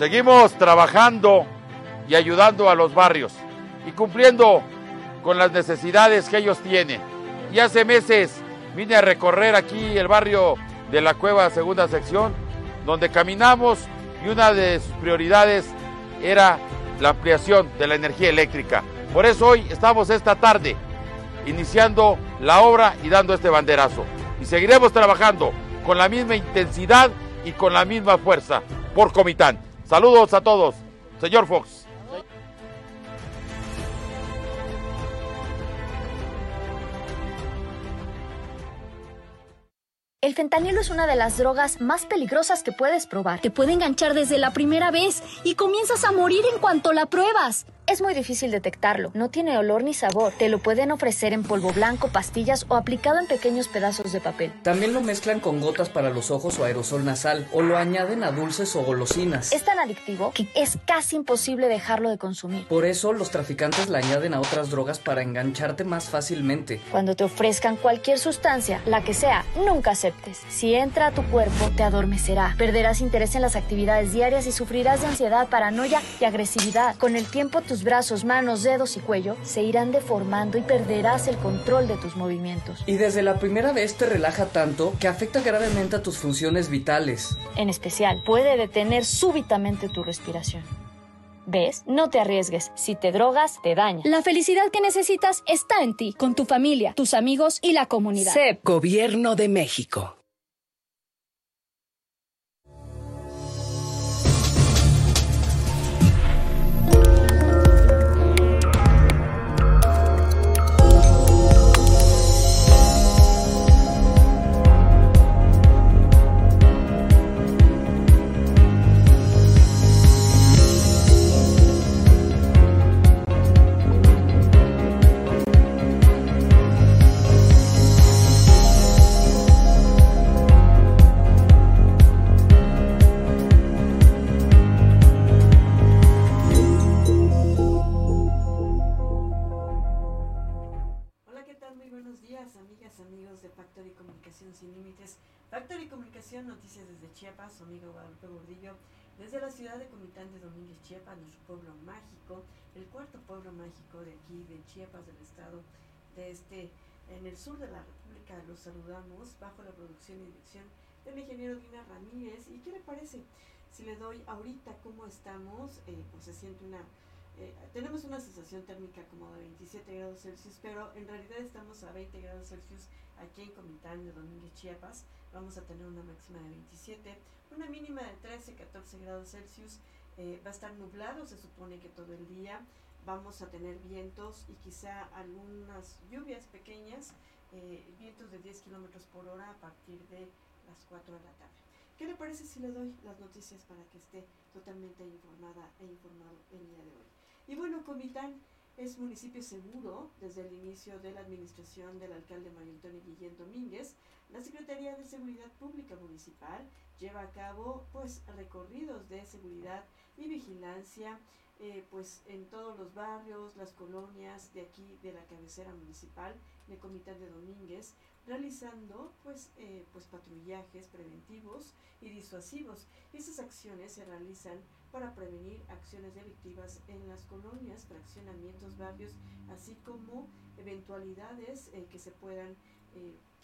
Seguimos trabajando y ayudando a los barrios y cumpliendo con las necesidades que ellos tienen. Y hace meses vine a recorrer aquí el barrio de la Cueva Segunda Sección, donde caminamos y una de sus prioridades era la ampliación de la energía eléctrica. Por eso hoy estamos esta tarde iniciando la obra y dando este banderazo. Y seguiremos trabajando con la misma intensidad y con la misma fuerza por Comitán. Saludos a todos. Señor Fox. El fentanilo es una de las drogas más peligrosas que puedes probar. Te puede enganchar desde la primera vez y comienzas a morir en cuanto la pruebas. Es muy difícil detectarlo, no tiene olor ni sabor. Te lo pueden ofrecer en polvo blanco, pastillas o aplicado en pequeños pedazos de papel. También lo mezclan con gotas para los ojos o aerosol nasal o lo añaden a dulces o golosinas. Es tan adictivo que es casi imposible dejarlo de consumir. Por eso los traficantes le añaden a otras drogas para engancharte más fácilmente. Cuando te ofrezcan cualquier sustancia, la que sea, nunca aceptes. Si entra a tu cuerpo, te adormecerá. Perderás interés en las actividades diarias y sufrirás de ansiedad, paranoia y agresividad. Con el tiempo tus brazos, manos, dedos y cuello se irán deformando y perderás el control de tus movimientos. Y desde la primera vez te relaja tanto que afecta gravemente a tus funciones vitales. En especial, puede detener súbitamente tu respiración. ¿Ves? No te arriesgues. Si te drogas, te daña. La felicidad que necesitas está en ti, con tu familia, tus amigos y la comunidad. CEP, Gobierno de México. Desde la ciudad de Comitán de Domínguez, Chiapas, nuestro pueblo mágico, el cuarto pueblo mágico de aquí, de Chiapas, del estado de este, en el sur de la República. Los saludamos bajo la producción y dirección del ingeniero Dina Ramírez. ¿Y qué le parece? Si le doy ahorita cómo estamos, eh, pues se siente una... Eh, tenemos una sensación térmica como de 27 grados Celsius, pero en realidad estamos a 20 grados Celsius aquí en Comitán de Domínguez, Chiapas. Vamos a tener una máxima de 27 una mínima de 13, 14 grados Celsius. Eh, va a estar nublado, se supone que todo el día. Vamos a tener vientos y quizá algunas lluvias pequeñas, eh, vientos de 10 kilómetros por hora a partir de las 4 de la tarde. ¿Qué le parece si le doy las noticias para que esté totalmente informada e informado el día de hoy? Y bueno, Comitán es municipio seguro desde el inicio de la administración del alcalde Mario Antonio Guillén Domínguez. La Secretaría de Seguridad Pública Municipal lleva a cabo pues recorridos de seguridad y vigilancia eh, pues en todos los barrios, las colonias de aquí de la cabecera municipal de Comitán de Domínguez, realizando pues, eh, pues patrullajes preventivos y disuasivos. Esas acciones se realizan para prevenir acciones delictivas en las colonias, fraccionamientos, barrios, así como eventualidades eh, que se puedan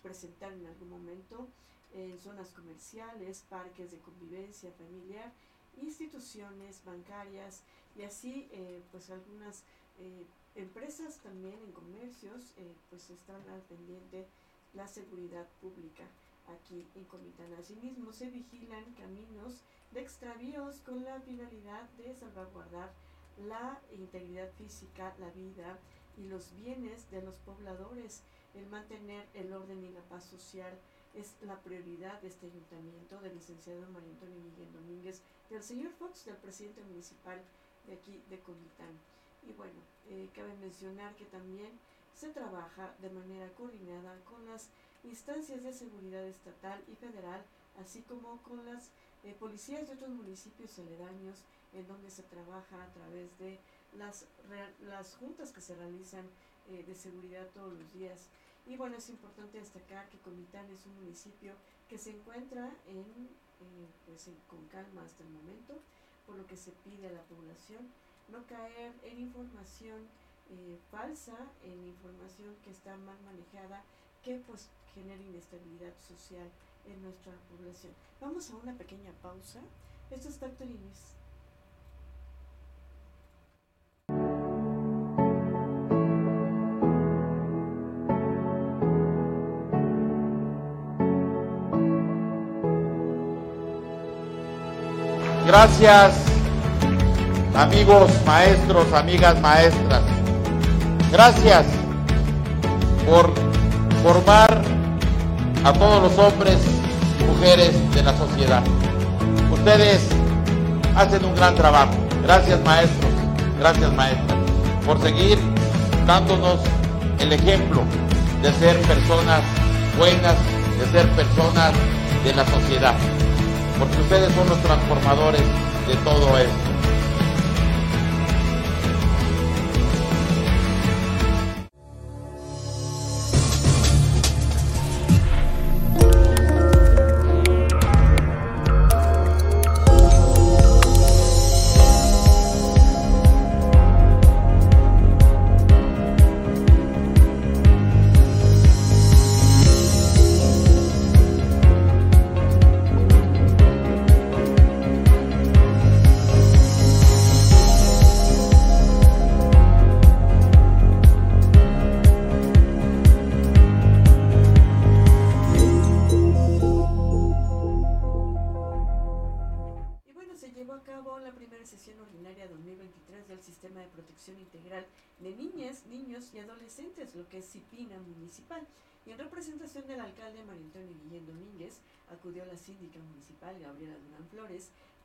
presentar en algún momento en zonas comerciales, parques de convivencia familiar, instituciones bancarias y así eh, pues algunas eh, empresas también en comercios eh, pues están al pendiente la seguridad pública aquí en Comitán. Asimismo se vigilan caminos de extravíos con la finalidad de salvaguardar la integridad física, la vida y los bienes de los pobladores, el mantener el orden y la paz social es la prioridad de este ayuntamiento, del licenciado María Antonio Miguel Domínguez, del señor Fox, del presidente municipal de aquí de Comitán. Y bueno, eh, cabe mencionar que también se trabaja de manera coordinada con las instancias de seguridad estatal y federal, así como con las eh, policías de otros municipios aledaños, en donde se trabaja a través de las, las juntas que se realizan eh, de seguridad todos los días y bueno, es importante destacar que Comitán es un municipio que se encuentra en, eh, pues con calma hasta el momento. por lo que se pide a la población no caer en información falsa, en información que está mal manejada, que pues genera inestabilidad social en nuestra población. Vamos a una pequeña pausa. Esto es News. Gracias, amigos maestros, amigas maestras. Gracias por formar a todos los hombres mujeres de la sociedad. Ustedes hacen un gran trabajo. Gracias maestros, gracias maestras, por seguir dándonos el ejemplo de ser personas buenas, de ser personas de la sociedad porque ustedes son los transformadores de todo esto.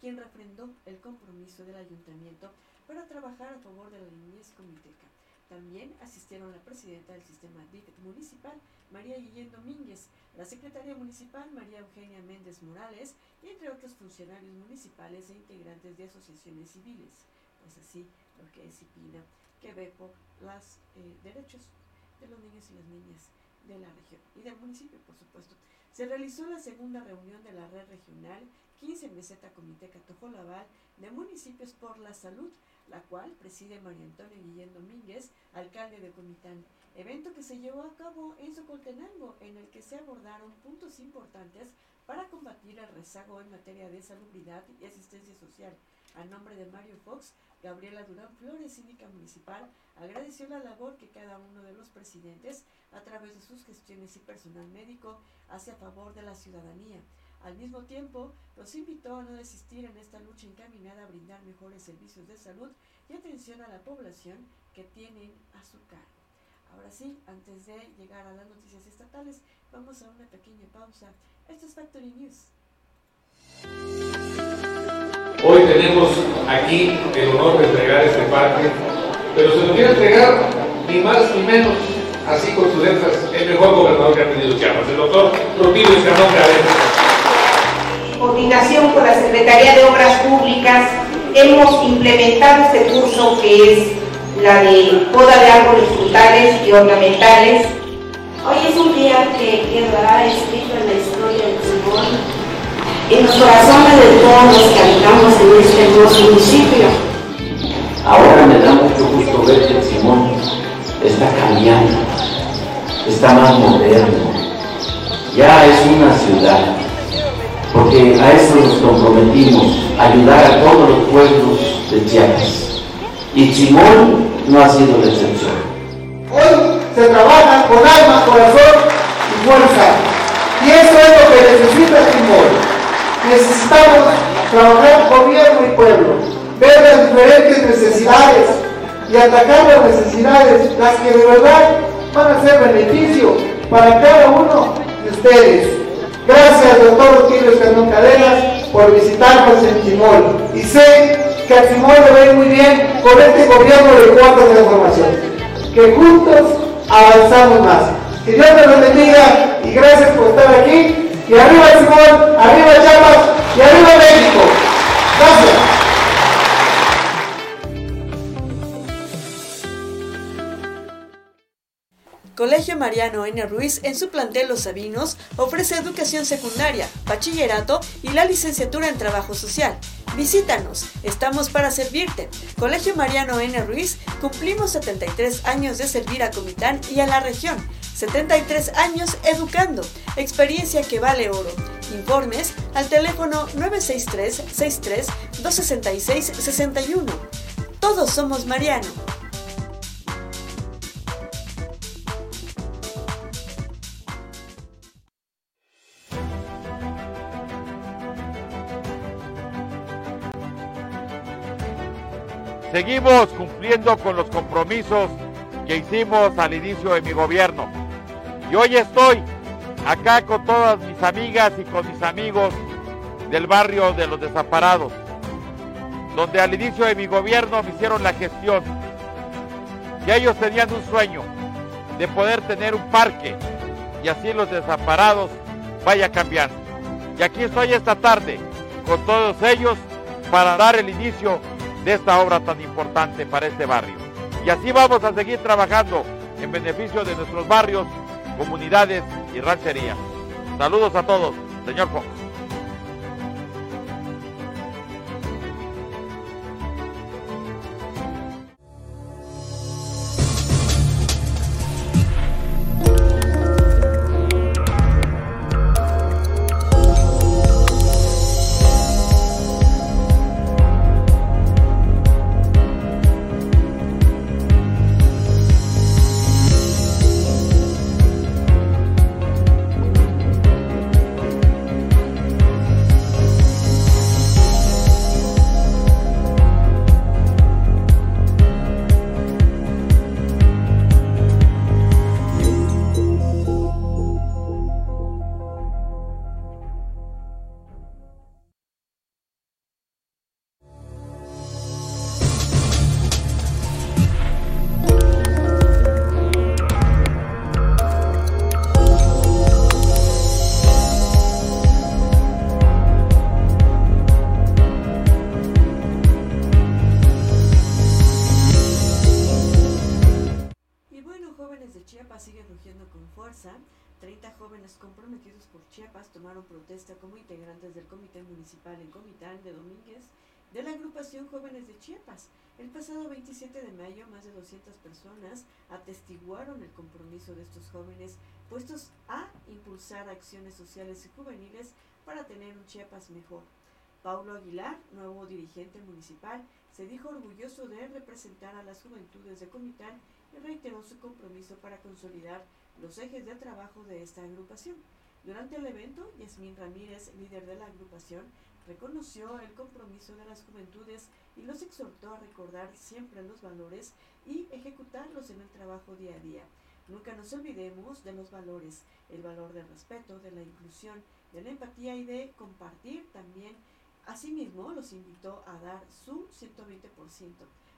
Quien refrendó el compromiso del ayuntamiento para trabajar a favor de la niñez comiteca. También asistieron la presidenta del sistema DIC municipal, María Guillén Domínguez, la secretaria municipal, María Eugenia Méndez Morales, y entre otros funcionarios municipales e integrantes de asociaciones civiles. Pues así lo que es IPINA, que ve por los eh, derechos de los niños y las niñas de la región y del municipio, por supuesto. Se realizó la segunda reunión de la red regional 15 Meseta Comité Catojolabal de Municipios por la Salud, la cual preside María Antonio Guillén Domínguez, alcalde de Comitán, evento que se llevó a cabo en Socoltenango, en el que se abordaron puntos importantes para combatir el rezago en materia de salubridad y asistencia social. A nombre de Mario Fox, Gabriela Durán Flores, síndica municipal, agradeció la labor que cada uno de los presidentes, a través de sus gestiones y personal médico, hace a favor de la ciudadanía. Al mismo tiempo, los invitó a no desistir en esta lucha encaminada a brindar mejores servicios de salud y atención a la población que tienen a su cargo. Ahora sí, antes de llegar a las noticias estatales, vamos a una pequeña pausa. Esto es Factory News. Aquí el honor de entregar este parque, pero se lo quiere entregar ni más ni menos, así con sus letras, el mejor gobernador que ha tenido Chiapas, el doctor Rutilio Escamón Cabeza coordinación con la Secretaría de Obras Públicas, hemos implementado este curso que es la de poda de árboles frutales y ornamentales. Hoy es un día que quedará escrito en la historia del en los corazones de todos los que habitamos en este hermoso municipio. Ahora me da mucho gusto ver que el Simón está cambiando, está más moderno, ya es una ciudad porque a eso nos comprometimos, ayudar a todos los pueblos de Chiapas. Y Simón no ha sido la excepción. Hoy se trabaja con alma, corazón y fuerza. Y eso es lo que necesita Simón. Necesitamos trabajar gobierno y pueblo, ver las diferentes necesidades y atacar las necesidades, las que de verdad van a ser beneficio para cada uno de ustedes. Gracias, doctor Rutilio Escandón Cadenas, por visitarnos en Chimol. Y sé que a Chimol le ve muy bien con este gobierno de cuarta transformación. Que juntos avanzamos más. Que Dios te bendiga y gracias por estar aquí. Y arriba Simón, arriba Chiapas y arriba México. Gracias. Colegio Mariano N. Ruiz en su plantel Los Sabinos ofrece educación secundaria, bachillerato y la licenciatura en trabajo social. Visítanos, estamos para servirte. Colegio Mariano N. Ruiz, cumplimos 73 años de servir a Comitán y a la región. 73 años educando, experiencia que vale oro. Informes al teléfono 963 63 266 61. Todos somos Mariano. Seguimos cumpliendo con los compromisos que hicimos al inicio de mi gobierno. Y hoy estoy acá con todas mis amigas y con mis amigos del barrio de los desamparados, donde al inicio de mi gobierno me hicieron la gestión. Y ellos tenían un sueño de poder tener un parque y así los desamparados vaya cambiando. Y aquí estoy esta tarde con todos ellos para dar el inicio de esta obra tan importante para este barrio. Y así vamos a seguir trabajando en beneficio de nuestros barrios, comunidades y rancherías. Saludos a todos, señor Fox. Jóvenes de Chiapas. El pasado 27 de mayo, más de 200 personas atestiguaron el compromiso de estos jóvenes puestos a impulsar acciones sociales y juveniles para tener un Chiapas mejor. Paulo Aguilar, nuevo dirigente municipal, se dijo orgulloso de representar a las juventudes de Comitán y reiteró su compromiso para consolidar los ejes de trabajo de esta agrupación. Durante el evento, Yasmín Ramírez, líder de la agrupación, reconoció el compromiso de las juventudes y los exhortó a recordar siempre los valores y ejecutarlos en el trabajo día a día. Nunca nos olvidemos de los valores, el valor del respeto, de la inclusión, de la empatía y de compartir también. Asimismo, los invitó a dar su 120%,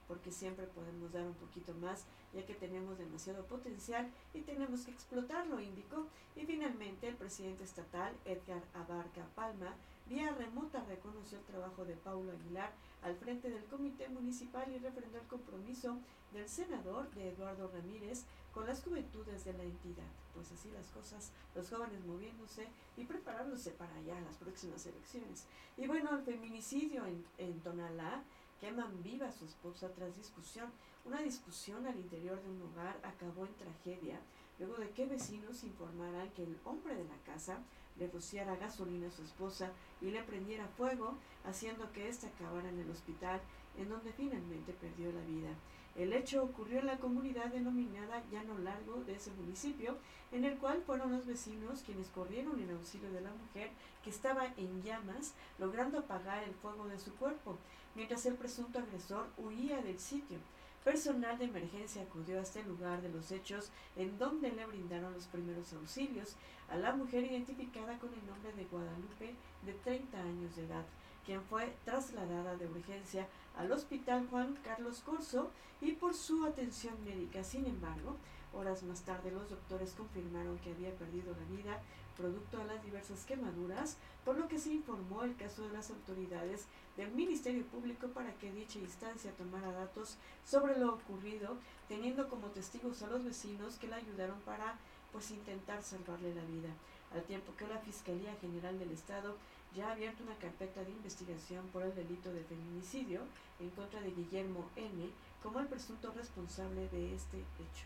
porque siempre podemos dar un poquito más, ya que tenemos demasiado potencial y tenemos que explotarlo, indicó. Y finalmente, el presidente estatal, Edgar Abarca Palma, vía remota reconoció el trabajo de Paulo Aguilar al frente del comité municipal y refrendó el compromiso del senador de Eduardo Ramírez con las juventudes de la entidad. Pues así las cosas, los jóvenes moviéndose y preparándose para ya las próximas elecciones. Y bueno, el feminicidio en, en Tonalá queman viva a su esposa tras discusión. Una discusión al interior de un hogar acabó en tragedia luego de que vecinos informaran que el hombre de la casa le rociara gasolina a su esposa y le prendiera fuego, haciendo que ésta acabara en el hospital, en donde finalmente perdió la vida. El hecho ocurrió en la comunidad denominada Llano Largo de ese municipio, en el cual fueron los vecinos quienes corrieron en auxilio de la mujer que estaba en llamas, logrando apagar el fuego de su cuerpo, mientras el presunto agresor huía del sitio. Personal de emergencia acudió a este lugar de los hechos en donde le brindaron los primeros auxilios a la mujer identificada con el nombre de Guadalupe de 30 años de edad, quien fue trasladada de urgencia al Hospital Juan Carlos Corso y por su atención médica. Sin embargo, horas más tarde los doctores confirmaron que había perdido la vida producto de las diversas quemaduras, por lo que se informó el caso de las autoridades del Ministerio Público para que dicha instancia tomara datos sobre lo ocurrido, teniendo como testigos a los vecinos que la ayudaron para pues intentar salvarle la vida. al tiempo que la Fiscalía General del Estado ya ha abierto una carpeta de investigación por el delito de feminicidio en contra de Guillermo N. como el presunto responsable de este hecho.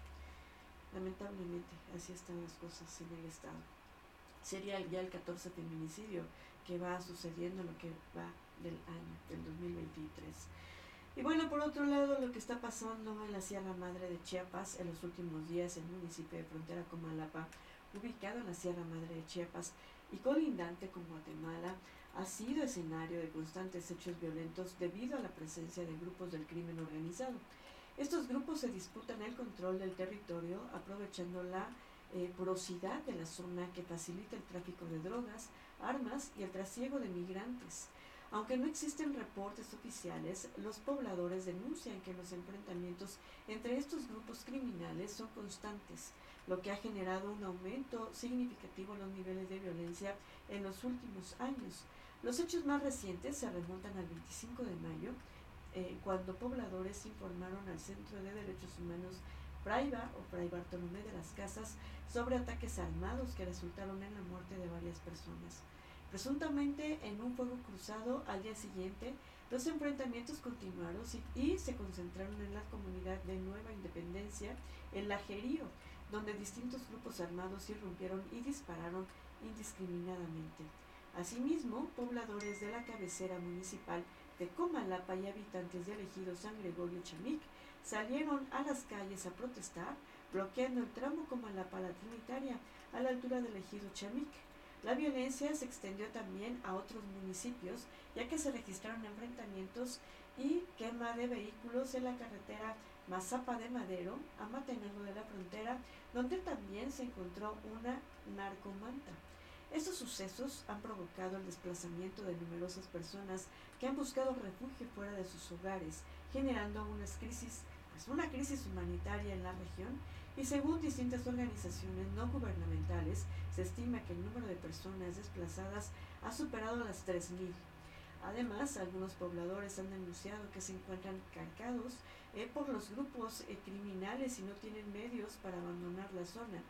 Lamentablemente, así están las cosas en el Estado. Sería ya el 14 feminicidio que va sucediendo lo que va del año, del 2023. Y bueno, por otro lado, lo que está pasando en la Sierra Madre de Chiapas en los últimos días, el municipio de frontera Comalapa, ubicado en la Sierra Madre de Chiapas y colindante con Guatemala, ha sido escenario de constantes hechos violentos debido a la presencia de grupos del crimen organizado. Estos grupos se disputan el control del territorio aprovechando la eh, porosidad de la zona que facilita el tráfico de drogas, armas y el trasiego de migrantes. Aunque no existen reportes oficiales, los pobladores denuncian que los enfrentamientos entre estos grupos criminales son constantes, lo que ha generado un aumento significativo en los niveles de violencia en los últimos años. Los hechos más recientes se remontan al 25 de mayo, eh, cuando pobladores informaron al Centro de Derechos Humanos O Fray Bartolomé de las Casas sobre ataques armados que resultaron en la muerte de varias personas. Presuntamente en un fuego cruzado al día siguiente, los enfrentamientos continuaron y, se concentraron en la comunidad de Nueva Independencia, en Lajerío, donde distintos grupos armados irrumpieron y dispararon indiscriminadamente. Asimismo, pobladores de la cabecera municipal de Comalapa y habitantes del ejido San Gregorio Chamic salieron a las calles a protestar, bloqueando el tramo Comalapa-La Trinitaria a la altura del ejido Chamic. La violencia se extendió también a otros municipios, ya que se registraron enfrentamientos y quema de vehículos en la carretera Mazapa de Madero a Matenango de la Frontera, donde también se encontró una narcomanta. Estos sucesos han provocado el desplazamiento de numerosas personas que han buscado refugio fuera de sus hogares, generando unas crisis, pues una crisis humanitaria en la región y según distintas organizaciones no gubernamentales, se estima que el número de personas desplazadas ha superado las 3.000. Además, algunos pobladores han denunciado que se encuentran cargados eh, por los grupos eh, criminales y no tienen medios para abandonar la zona.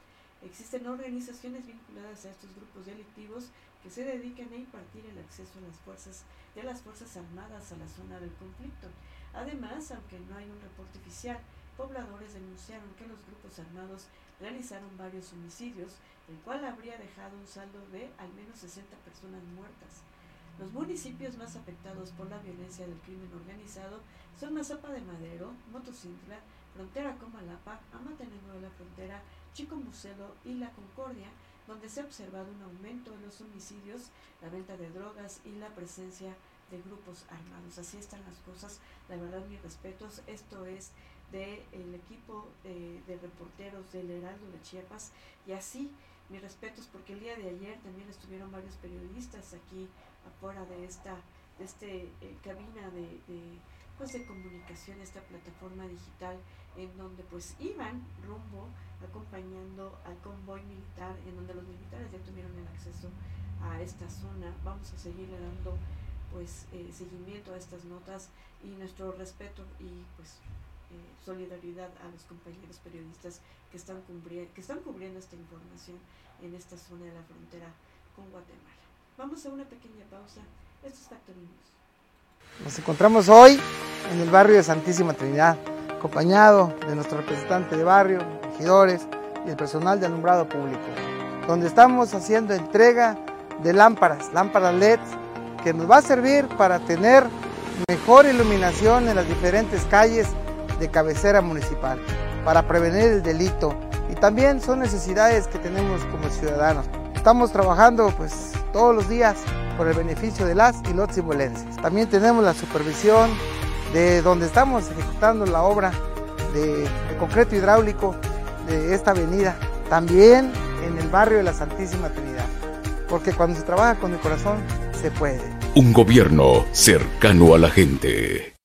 Existen organizaciones vinculadas a estos grupos delictivos que se dedican a impartir el acceso a las fuerzas de las Fuerzas Armadas a la zona del conflicto. Además, aunque no hay un reporte oficial, pobladores denunciaron que los grupos armados realizaron varios homicidios, el cual habría dejado un saldo de al menos 60 personas muertas. Los municipios más afectados por la violencia del crimen organizado son Mazapa de Madero, Motocintla, Frontera Comalapa, Amatenango de la Frontera, Chico Muselo y La Concordia, donde se ha observado un aumento en los homicidios, la venta de drogas y la presencia de grupos armados. Así están las cosas. La verdad, mis respetos. Esto es del equipo de, de reporteros del Heraldo de Chiapas. Y así, mis respetos, porque el día de ayer también estuvieron varios periodistas aquí afuera de esta de este eh, cabina de, de, pues de comunicación, esta plataforma digital, en donde pues iban rumbo acompañando al convoy militar, en donde los militares ya tuvieron el acceso a esta zona. Vamos a seguirle dando pues eh, seguimiento a estas notas y nuestro respeto y pues eh, solidaridad a los compañeros periodistas que están, cubriendo, que están cubriendo esta información en esta zona de la frontera con Guatemala. Vamos a una pequeña pausa. Esto es Factorinos. Nos encontramos hoy en el barrio de Santísima Trinidad, acompañado de nuestro representante de barrio, regidores y el personal de alumbrado público, donde estamos haciendo entrega de lámparas, lámparas LED, que nos va a servir para tener mejor iluminación en las diferentes calles de cabecera municipal, para prevenir el delito y también son necesidades que tenemos como ciudadanos. Estamos trabajando pues todos los días por el beneficio de las y los cibolenses. También tenemos la supervisión de donde estamos ejecutando la obra de, de concreto hidráulico de esta avenida, también en el barrio de la Santísima Trinidad, porque cuando se trabaja con el corazón Un gobierno cercano a la gente.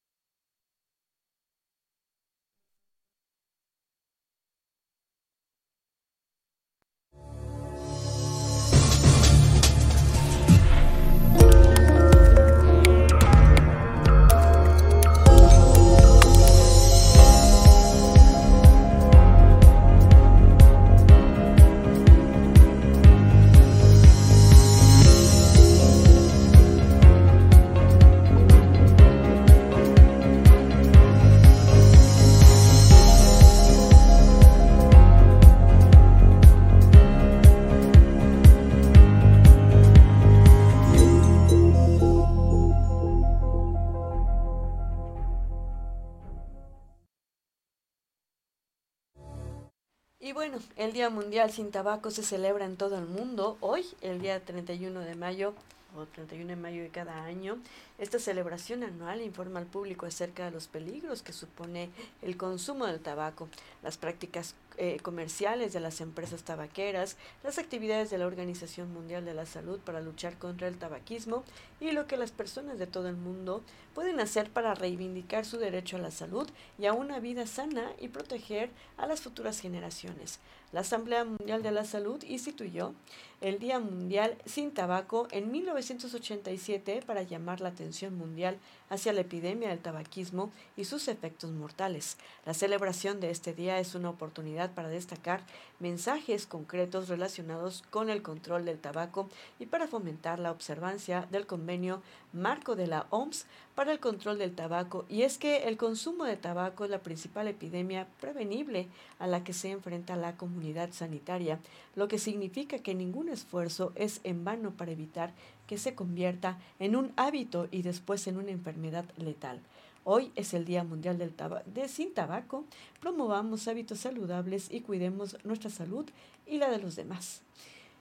Y bueno, el Día Mundial sin Tabaco se celebra en todo el mundo hoy, el día 31 de mayo o 31 de mayo de cada año. Esta celebración anual informa al público acerca de los peligros que supone el consumo del tabaco, las prácticas eh, comerciales de las empresas tabaqueras, las actividades de la Organización Mundial de la Salud para luchar contra el tabaquismo y lo que las personas de todo el mundo pueden hacer para reivindicar su derecho a la salud y a una vida sana y proteger a las futuras generaciones. La Asamblea Mundial de la Salud instituyó el Día Mundial sin Tabaco en 1987 para llamar la atención mundial hacia la epidemia del tabaquismo y sus efectos mortales. La celebración de este día es una oportunidad para destacar mensajes concretos relacionados con el control del tabaco y para fomentar la observancia del convenio marco de la OMS para el control del tabaco. Y es que el consumo de tabaco es la principal epidemia prevenible a la que se enfrenta la comunidad sanitaria, lo que significa que ningún esfuerzo es en vano para evitar que se convierta en un hábito y después en una enfermedad letal. Hoy es el Día Mundial del de Sin Tabaco. Promovamos hábitos saludables y cuidemos nuestra salud y la de los demás.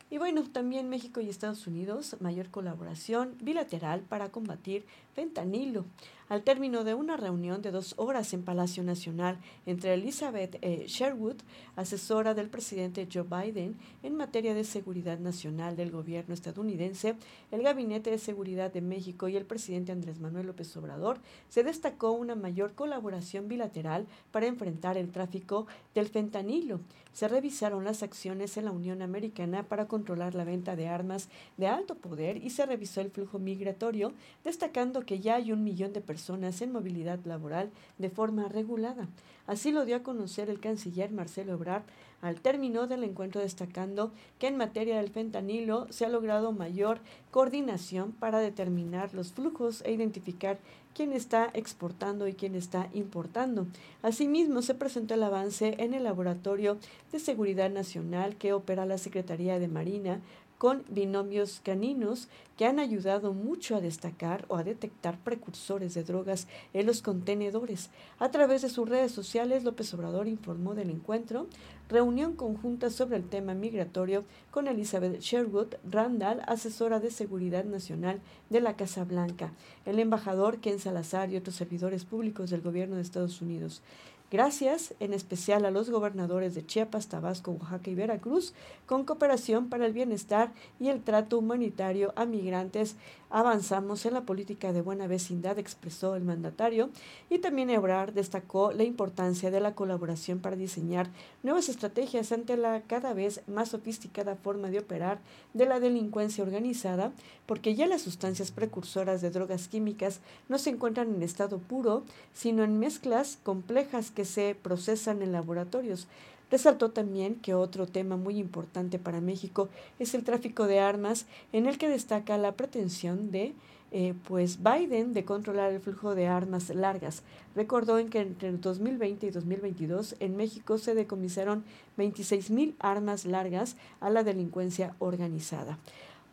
Y bueno, también México y Estados Unidos, mayor colaboración bilateral para combatir fentanilo. Al término de una reunión de dos horas en Palacio Nacional entre Elizabeth eh, Sherwood, asesora del presidente Joe Biden en materia de seguridad nacional del gobierno estadounidense, el Gabinete de Seguridad de México y el presidente Andrés Manuel López Obrador, se destacó una mayor colaboración bilateral para enfrentar el tráfico del fentanilo. Se revisaron las acciones en la Unión Americana para controlar la venta de armas de alto poder y se revisó el flujo migratorio, destacando que ya hay un millón de personas en movilidad laboral de forma regulada. Así lo dio a conocer el canciller Marcelo Ebrard al término del encuentro destacando que en materia del fentanilo se ha logrado mayor coordinación para determinar los flujos e identificar quién está exportando y quién está importando. Asimismo, se presentó el avance en el Laboratorio de Seguridad Nacional que opera la Secretaría de Marina con binomios caninos que han ayudado mucho a destacar o a detectar precursores de drogas en los contenedores. A través de sus redes sociales, López Obrador informó del encuentro, reunión conjunta sobre el tema migratorio con Elizabeth Sherwood Randall, asesora de Seguridad Nacional de la Casa Blanca, el embajador Ken Salazar y otros servidores públicos del gobierno de Estados Unidos. Gracias en especial a los gobernadores de Chiapas, Tabasco, Oaxaca y Veracruz, con cooperación para el bienestar y el trato humanitario a migrantes. Avanzamos en la política de buena vecindad, expresó el mandatario, y también Ebrard destacó la importancia de la colaboración para diseñar nuevas estrategias ante la cada vez más sofisticada forma de operar de la delincuencia organizada, porque ya las sustancias precursoras de drogas químicas no se encuentran en estado puro, sino en mezclas complejas que se procesan en laboratorios. Resaltó también que otro tema muy importante para México es el tráfico de armas, en el que destaca la pretensión de eh, pues Biden de controlar el flujo de armas largas. Recordó en que entre 2020 y 2022 en México se decomisaron 26 mil armas largas a la delincuencia organizada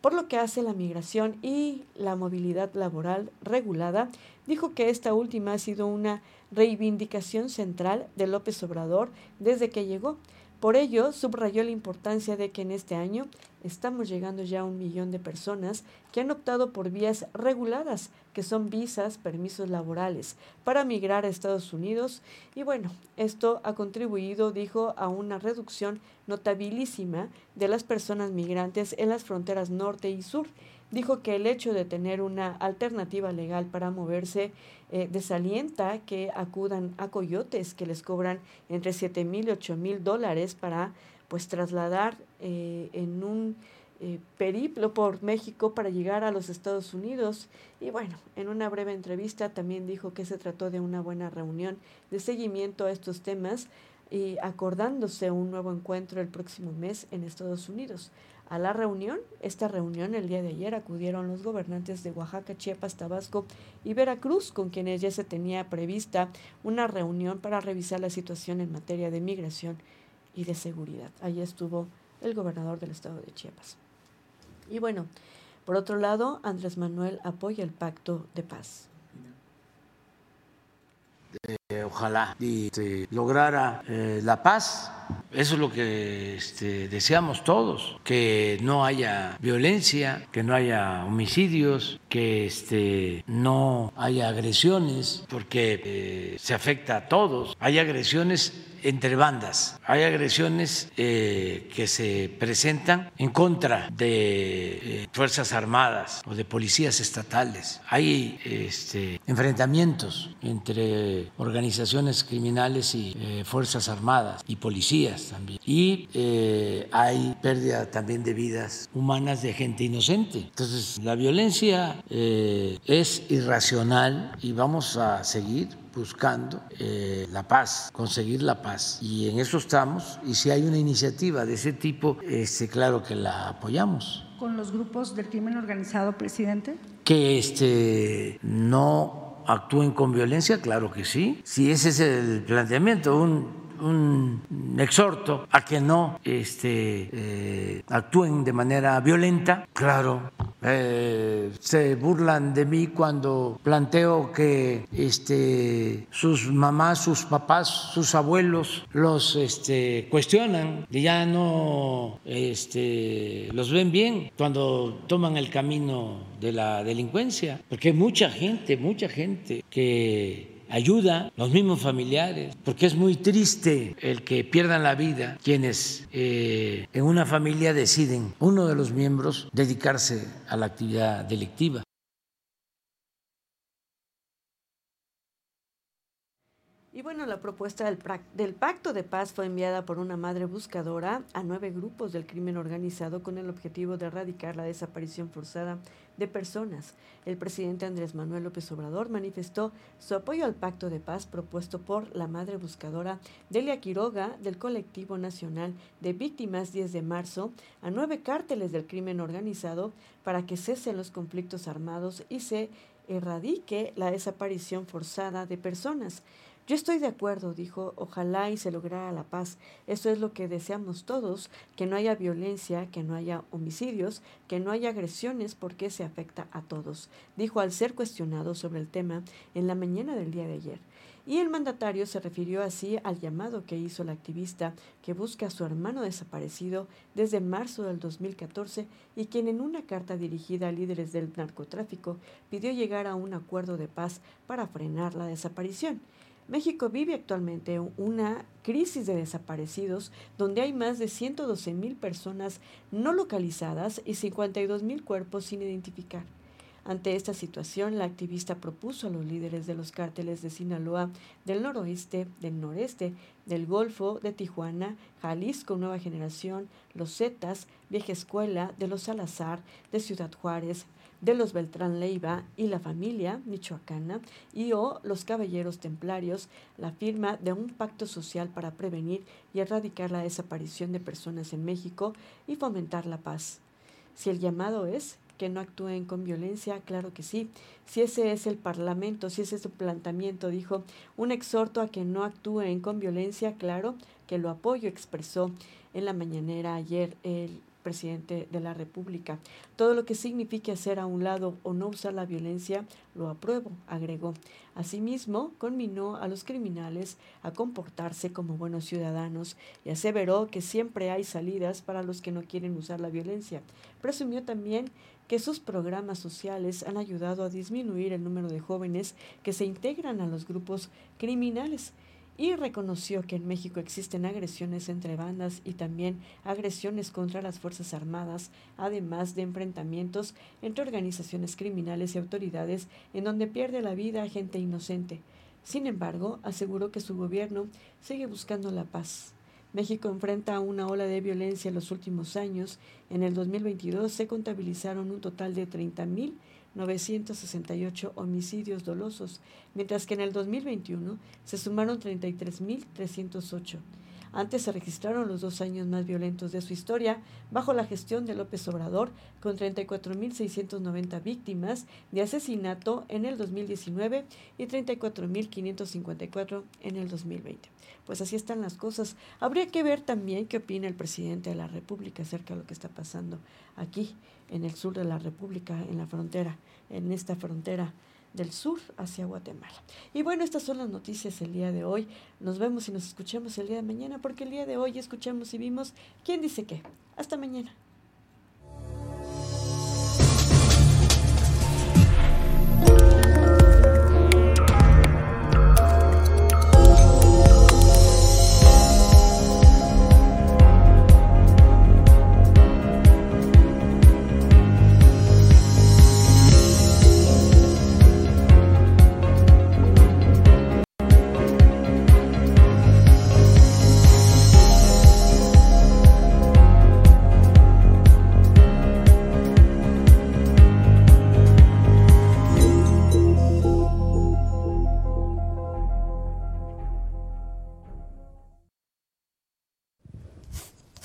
por lo que hace la migración y la movilidad laboral regulada, dijo que esta última ha sido una reivindicación central de López Obrador desde que llegó. Por ello, subrayó la importancia de que en este año estamos llegando ya a un millón de personas que han optado por vías reguladas, que son visas, permisos laborales, para migrar a Estados Unidos. Y bueno, esto ha contribuido, dijo, a una reducción notabilísima de las personas migrantes en las fronteras norte y sur dijo que el hecho de tener una alternativa legal para moverse eh, desalienta que acudan a coyotes que les cobran entre 7 mil y 8 mil dólares para pues trasladar eh, en un eh, periplo por México para llegar a los Estados Unidos. Y bueno, en una breve entrevista también dijo que se trató de una buena reunión de seguimiento a estos temas y acordándose un nuevo encuentro el próximo mes en Estados Unidos. A la reunión, esta reunión el día de ayer acudieron los gobernantes de Oaxaca, Chiapas, Tabasco y Veracruz, con quienes ya se tenía prevista una reunión para revisar la situación en materia de migración y de seguridad. Allí estuvo el gobernador del estado de Chiapas. Y bueno, por otro lado, Andrés Manuel apoya el pacto de paz. Eh, ojalá y se lograra eh, la paz. Eso es lo que este, deseamos todos, que no haya violencia, que no haya homicidios, que este, no haya agresiones, porque eh, se afecta a todos. Hay agresiones entre bandas. Hay agresiones eh, que se presentan en contra de eh, Fuerzas Armadas o de policías estatales. Hay este, enfrentamientos entre organizaciones criminales y Fuerzas Armadas y policías también. Y hay pérdida también de vidas humanas de gente inocente. Entonces, la violencia es irracional y vamos a seguir buscando eh, la paz, conseguir la paz. Y en eso estamos. Y si hay una iniciativa de ese tipo, este, claro que la apoyamos. ¿Con los grupos del crimen organizado, presidente? Que este, no actúen con violencia, claro que sí. Si ese es el planteamiento, un un exhorto a que no este, eh, actúen de manera violenta. Claro, eh, se burlan de mí cuando planteo que este, sus mamás, sus papás, sus abuelos los este, cuestionan y ya no este, los ven bien cuando toman el camino de la delincuencia, porque mucha gente, mucha gente que ayuda, los mismos familiares, porque es muy triste el que pierdan la vida quienes eh, en una familia deciden, uno de los miembros, dedicarse a la actividad delictiva. Y bueno, la propuesta del, del, Pacto de Paz fue enviada por una madre buscadora a nueve grupos del crimen organizado con el objetivo de erradicar la desaparición forzada de personas. El presidente Andrés Manuel López Obrador manifestó su apoyo al Pacto de Paz propuesto por la madre buscadora Delia Quiroga del Colectivo Nacional de Víctimas 10 de marzo a nueve cárteles del crimen organizado para que cesen los conflictos armados y se erradique la desaparición forzada de personas. Yo estoy de acuerdo, dijo, ojalá y se lograra la paz. Eso es lo que deseamos todos, que no haya violencia, que no haya homicidios, que no haya agresiones, porque se afecta a todos, dijo al ser cuestionado sobre el tema en la mañana del día de ayer. Y el mandatario se refirió así al llamado que hizo la activista que busca a su hermano desaparecido desde marzo del 2014 y quien en una carta dirigida a líderes del narcotráfico pidió llegar a un acuerdo de paz para frenar la desaparición. México vive actualmente una crisis de desaparecidos donde hay más de 112 mil personas no localizadas y 52 mil cuerpos sin identificar. Ante esta situación, la activista propuso a los líderes de los cárteles de Sinaloa, del noroeste, del noreste, del Golfo, de Tijuana, Jalisco Nueva Generación, los Zetas, Vieja Escuela, de los Salazar, de Ciudad Juárez, de los Beltrán Leiva y la familia michoacana y o los caballeros templarios la firma de un pacto social para prevenir y erradicar la desaparición de personas en México y fomentar la paz. Si el llamado es que no actúen con violencia, claro que sí. Si ese es el Parlamento, si ese es su planteamiento, dijo, un exhorto a que no actúen con violencia, claro que lo apoyo, expresó en la mañanera ayer el presidente de la República. Todo lo que signifique hacer a un lado o no usar la violencia, lo apruebo, agregó. Asimismo, conminó a los criminales a comportarse como buenos ciudadanos y aseveró que siempre hay salidas para los que no quieren usar la violencia. Presumió también que sus programas sociales han ayudado a disminuir el número de jóvenes que se integran a los grupos criminales y reconoció que en México existen agresiones entre bandas y también agresiones contra las Fuerzas Armadas, además de enfrentamientos entre organizaciones criminales y autoridades en donde pierde la vida gente inocente. Sin embargo, aseguró que su gobierno sigue buscando la paz. México enfrenta una ola de violencia en los últimos años. En el 2022 se contabilizaron un total de 30.000 968 homicidios dolosos, mientras que en el 2021 se sumaron 33.308. Antes se registraron los dos años más violentos de su historia bajo la gestión de López Obrador, con 34.690 víctimas de asesinato en el 2019 y 34.554 en el 2020. Pues así están las cosas. Habría que ver también qué opina el presidente de la República acerca de lo que está pasando aquí en el sur de la República, en la frontera, en esta frontera del sur hacia Guatemala. Y bueno, estas son las noticias el día de hoy. Nos vemos y nos escuchamos el día de mañana, porque el día de hoy escuchamos y vimos quién dice qué. Hasta mañana.